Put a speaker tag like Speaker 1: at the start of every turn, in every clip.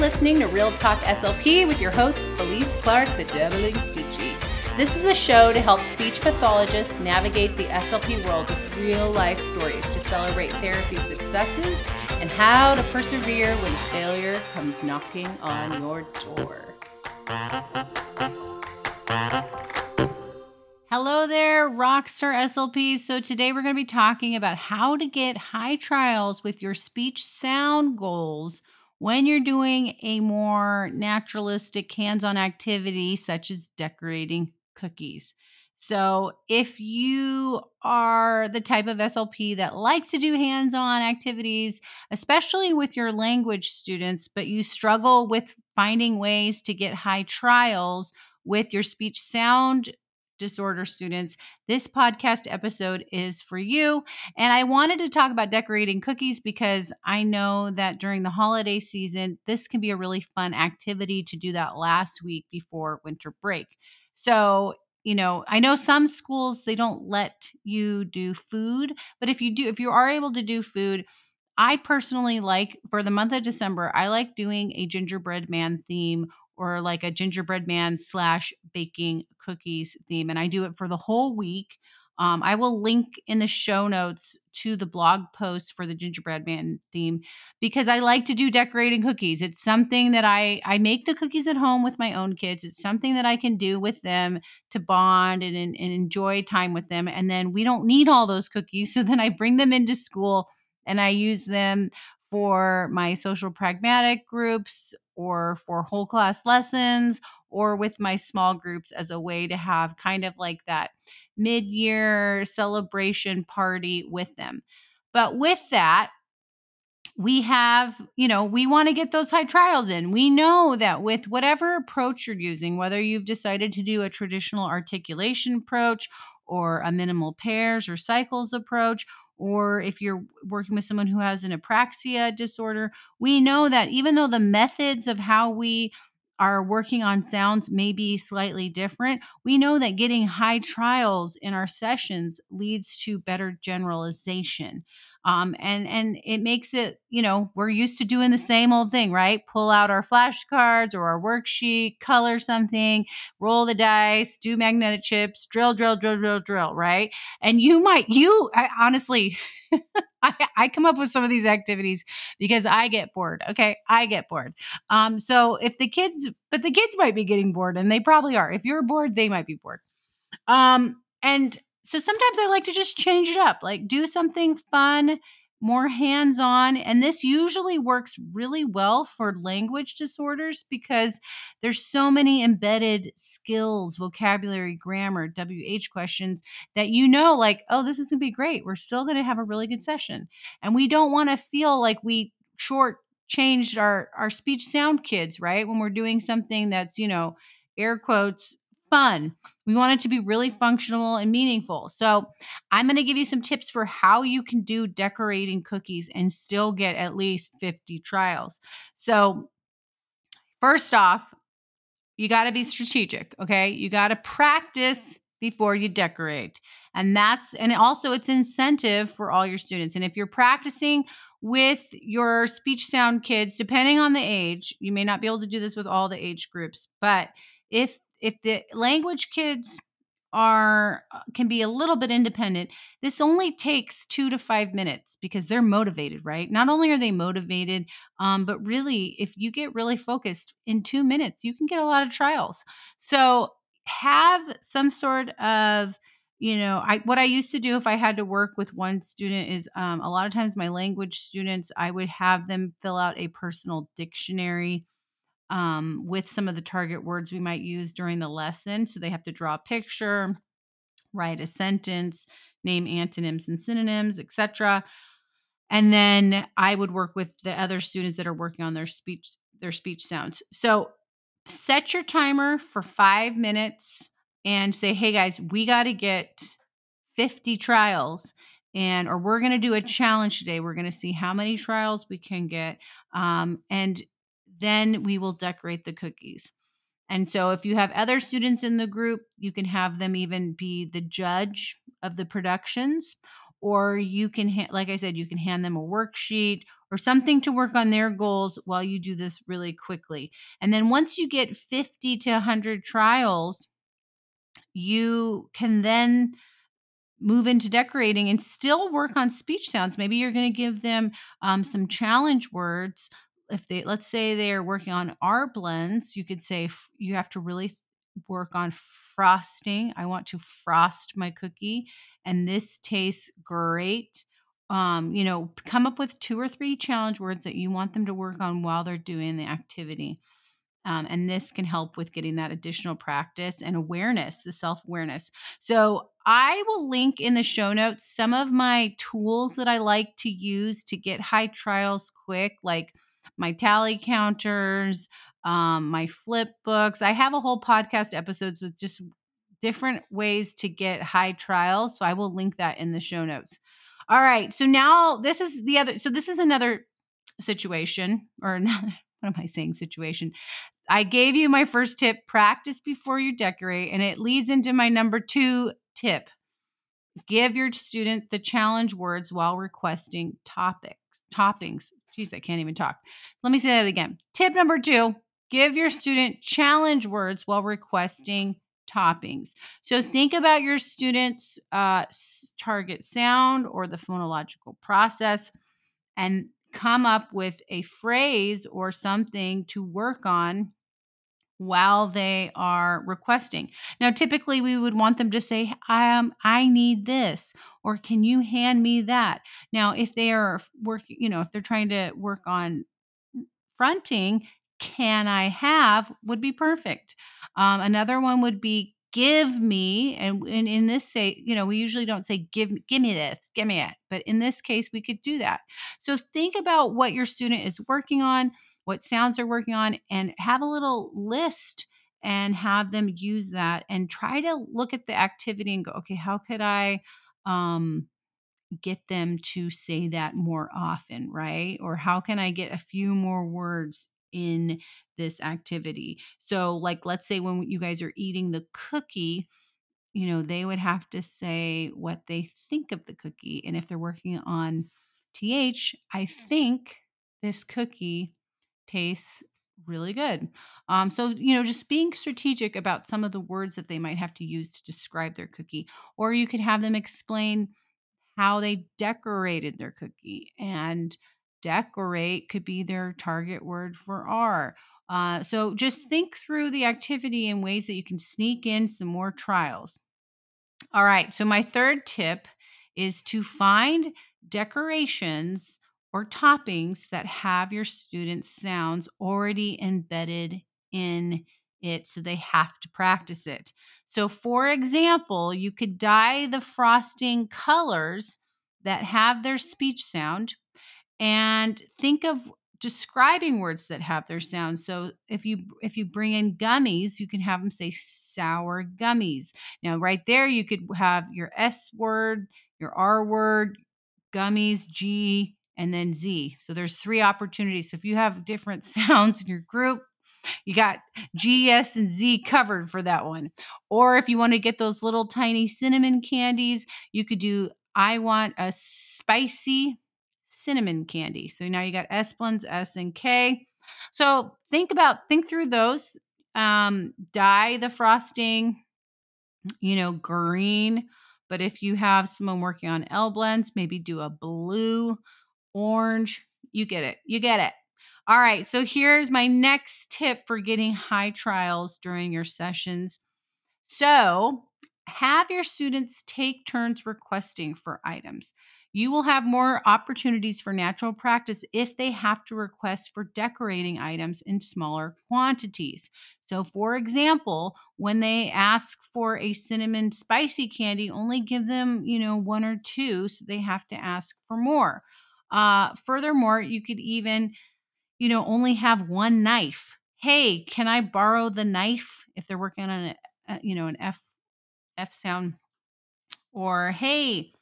Speaker 1: listening to Real Talk SLP with your host, Felice Clark, the Dabbling Speechie. This is a show to help speech pathologists navigate the SLP world with real life stories to celebrate therapy successes and how to persevere when failure comes knocking on your door. Hello there, Rockstar SLP. So, today we're going to be talking about how to get high trials with your speech sound goals when you're doing a more naturalistic hands on activity, such as decorating cookies. So, if you are the type of SLP that likes to do hands on activities, especially with your language students, but you struggle with finding ways to get high trials with your speech sound disorder students, this podcast episode is for you. And I wanted to talk about decorating cookies because I know that during the holiday season, this can be a really fun activity to do that last week before winter break. So, you know, I know some schools they don't let you do food, but if you do if you are able to do food, I personally like for the month of December, I like doing a gingerbread man theme or like a gingerbread man slash baking cookies theme. And I do it for the whole week. Um, I will link in the show notes to the blog post for the gingerbread man theme because I like to do decorating cookies. It's something that I I make the cookies at home with my own kids. It's something that I can do with them to bond and, and, and enjoy time with them. And then we don't need all those cookies, so then I bring them into school and I use them for my social pragmatic groups or for whole class lessons or with my small groups as a way to have kind of like that mid year celebration party with them. But with that, we have, you know, we want to get those high trials in. We know that with whatever approach you're using, whether you've decided to do a traditional articulation approach or a minimal pairs or cycles approach, or if you're working with someone who has an apraxia disorder, we know that even though the methods of how we are working on sounds may be slightly different, we know that getting high trials in our sessions leads to better generalization um, and and it makes it you know we're used to doing the same old thing right pull out our flashcards or our worksheet color something roll the dice do magnetic chips drill drill drill drill drill right and you might you I, honestly I, I come up with some of these activities because I get bored. Okay. I get bored. Um, so if the kids, but the kids might be getting bored and they probably are. If you're bored, they might be bored. Um, and so sometimes I like to just change it up, like do something fun, more hands on. And this usually works really well for language disorders because there's so many embedded skills, vocabulary, grammar, WH questions that you know, like, oh, this is going to be great. We're still going to have a really good session. And we don't want to feel like we short changed our our speech sound kids right when we're doing something that's you know air quotes fun. We want it to be really functional and meaningful. So, I'm going to give you some tips for how you can do decorating cookies and still get at least 50 trials. So, first off, you got to be strategic, okay? You got to practice before you decorate. And that's and also it's incentive for all your students. And if you're practicing with your speech sound kids, depending on the age, you may not be able to do this with all the age groups, but if if the language kids are uh, can be a little bit independent this only takes two to five minutes because they're motivated right? Not only are they motivated um, but really if you get really focused in two minutes you can get a lot of trials. So have some sort of you know i what i used to do if i had to work with one student is um, a lot of times my language students i would have them fill out a personal dictionary um, with some of the target words we might use during the lesson. So they have to draw a picture, write a sentence, name antonyms and synonyms, etc. And then I would work with the other students that are working on their speech their speech sounds. So set your timer for 5 minutes and say, "Hey guys, we got to get 50 trials." and or we're going to do a challenge today we're going to see how many trials we can get um, and then we will decorate the cookies. And so, if you have other students in the group, you can have them even be the judge of the productions. or you can ha- like I said you can hand them a worksheet or something to work on their goals while you do this really quickly. And then once you get 50 to 100 trials, you can then move into decorating and still work on speech sounds. Maybe you're going to give them um, some challenge words. If they, let's say they're working on our blends, you could say you have to really work on frosting. I want to frost my cookie, and this tastes great. Um, you know, come up with two or three challenge words that you want them to work on while they're doing the activity. Um, and this can help with getting that additional practice and awareness, the self awareness. So, I will link in the show notes some of my tools that I like to use to get high trials quick, like my tally counters, um, my flip books. I have a whole podcast episodes with just different ways to get high trials. So, I will link that in the show notes. All right. So, now this is the other, so this is another situation or another what am I saying situation? I gave you my first tip practice before you decorate, and it leads into my number two tip give your student the challenge words while requesting topics, toppings. Geez, I can't even talk. Let me say that again. Tip number two give your student challenge words while requesting toppings. So think about your student's uh, target sound or the phonological process and come up with a phrase or something to work on while they are requesting. Now, typically we would want them to say, I um, I need this, or can you hand me that? Now, if they are working, you know, if they're trying to work on fronting, can I have would be perfect. Um, another one would be give me and, in this say you know we usually don't say give give me this give me it but in this case we could do that. So think about what your student is working on what sounds they're working on and have a little list and have them use that and try to look at the activity and go okay how could i um get them to say that more often right? Or how can i get a few more words in this activity. So, like, let's say when you guys are eating the cookie, you know, they would have to say what they think of the cookie. And if they're working on TH, I think this cookie tastes really good. Um, so, you know, just being strategic about some of the words that they might have to use to describe their cookie. Or you could have them explain how they decorated their cookie and decorate could be their target word for R. Uh, so just think through the activity in ways that you can sneak in some more trials. All right, so my third tip is to find decorations or toppings that have your students' sounds already embedded in it so they have to practice it. So, for example, you could dye the frosting colors that have their speech sound and think of describing words that have their sound. So if you if you bring in gummies you can have them say sour gummies. Now right there you could have your s word your r word gummies g and then z. So there's three opportunities. So if you have different sounds in your group you got G, S, and Z covered for that one. Or if you want to get those little tiny cinnamon candies, you could do I want a spicy cinnamon candy. So now you got S blends, S and K. So think about, think through those. Um, dye the frosting, you know, green. But if you have someone working on L blends, maybe do a blue, orange. You get it. You get it. All right. So here's my next tip for getting high trials during your sessions. So have your students take turns requesting for items. You will have more opportunities for natural practice if they have to request for decorating items in smaller quantities. So, for example, when they ask for a cinnamon spicy candy, only give them, you know, one or two, so they have to ask for more. Uh, furthermore, you could even, you know, only have one knife. Hey, can I borrow the knife if they're working on a, a you know, an F F sound? Or hey,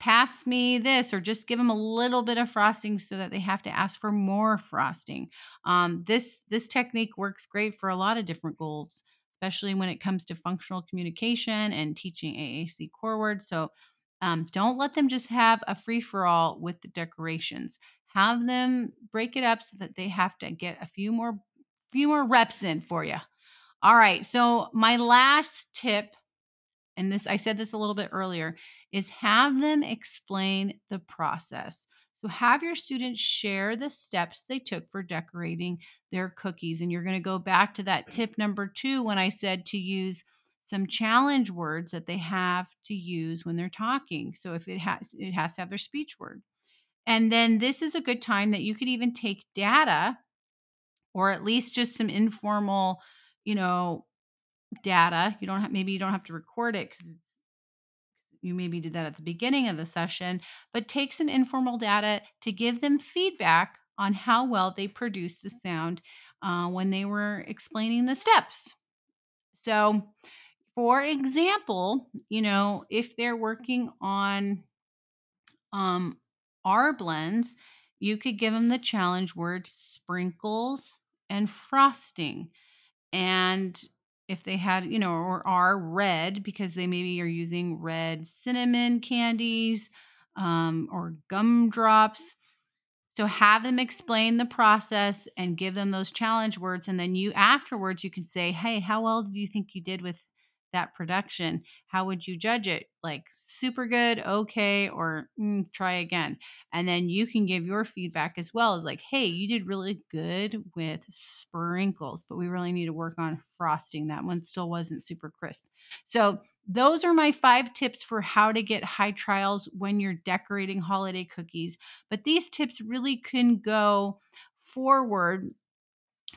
Speaker 1: pass me this or just give them a little bit of frosting so that they have to ask for more frosting um, this this technique works great for a lot of different goals especially when it comes to functional communication and teaching aac core words so Um, don't let them just have a free for all with the decorations. Have them break it up so that they have to get a few more few more reps in for you. All right. So my last tip and this I said this a little bit earlier is have them explain the process. So have your students share the steps they took for decorating their cookies and you're going to go back to that tip number 2 when I said to use some challenge words that they have to use when they're talking. So if it has it has to have their speech word. And then this is a good time that you could even take data or at least just some informal, you know, data. You don't have maybe you don't have to record it cuz it's you maybe did that at the beginning of the session, but take some informal data to give them feedback on how well they produced the sound uh, when they were explaining the steps. So, for example, you know, if they're working on um, R blends, you could give them the challenge word sprinkles and frosting. And if they had, you know, or are red because they maybe are using red cinnamon candies um, or gumdrops. So have them explain the process and give them those challenge words. And then you afterwards, you can say, Hey, how well do you think you did with that production? How would you judge it? Like super good, okay, or mm, try again. And then you can give your feedback as well as like, hey, you did really good with sprinkles, but we really need to work on frosting. That one still wasn't super crisp. So those are my five tips for how to get high trials when you're decorating holiday cookies. But these tips really can go forward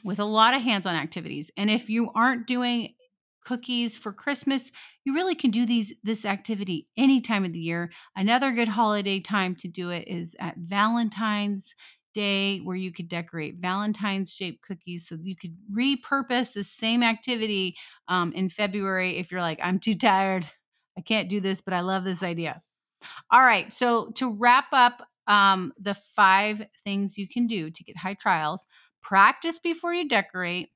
Speaker 1: with a lot of hands-on activities. And if you aren't doing cookies for Christmas, you really can do these this activity any time of the year. Another good holiday time to do it is at Valentine's Day, where you could decorate Valentine's shaped cookies. So you could repurpose the same activity um, in February if you're like, I'm too tired, I can't do this, but I love this idea. All right. So to wrap up um, the five things you can do to get high trials, practice before you decorate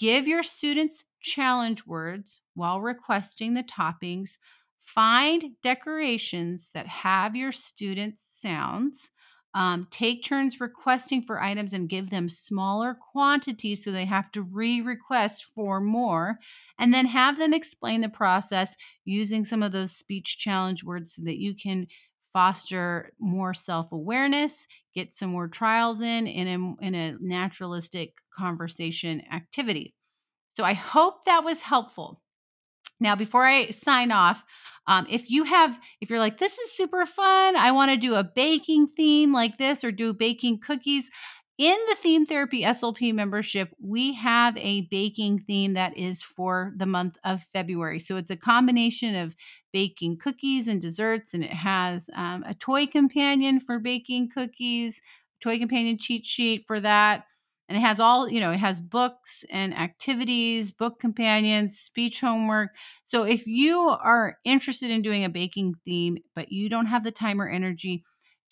Speaker 1: Give your students challenge words while requesting the toppings. Find decorations that have your students' sounds. Um, take turns requesting for items and give them smaller quantities so they have to re request for more. And then have them explain the process using some of those speech challenge words so that you can foster more self-awareness get some more trials in in a, in a naturalistic conversation activity. So i hope that was helpful. Now before i sign off um, if you have if you're like this is super fun. I want to do a baking theme like this or do baking cookies in the theme therapy slp membership we have a baking theme that is for the month of february so it's a combination of baking cookies and desserts, and it has um, a toy companion for baking cookies, toy companion cheat sheet for that. And it has all, you know, it has books and activities, book companions, speech homework. So if you are interested in doing a baking theme, but you don't have the time or energy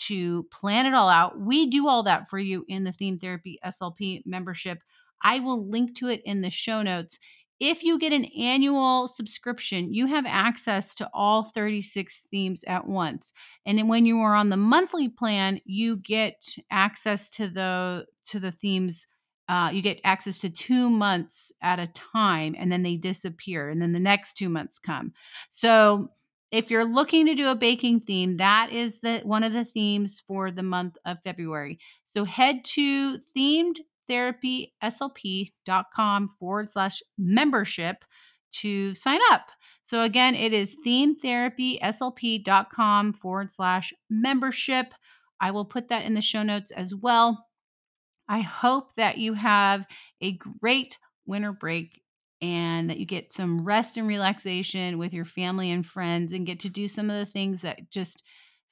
Speaker 1: to plan it all out, we do all that for you in the Theme Therapy SLP membership. I will link to it in the show notes. If you get an annual subscription, you have access to all 36 themes at once. And when you are on the monthly plan, you get access to the to the themes uh, you get access to two months at a time and then they disappear and then the next two months come so if you're looking to do a baking theme that is the one of the themes for the month of february so head to themed themetherapyslp.com forward slash membership to sign up. So again, it is themetherapyslp.com forward slash membership. I will put that in the show notes as well. I hope that you have a great winter break and that you get some rest and relaxation with your family and friends and get to do some of the things that just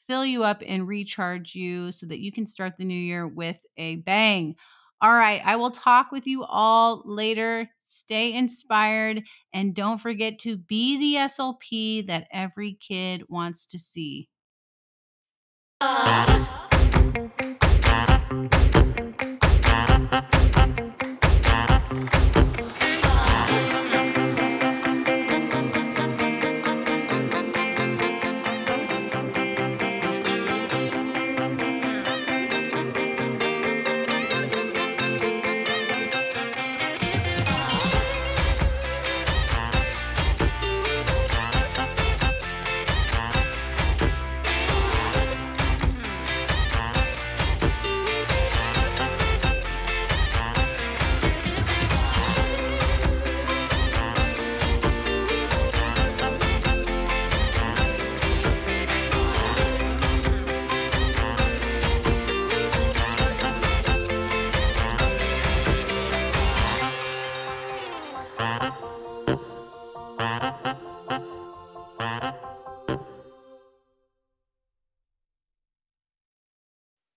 Speaker 1: fill you up and recharge you so that you can start the new year with a bang. All right. I will talk with you all later. Stay inspired and don't forget to be the SLP that every kid wants to see. Uh.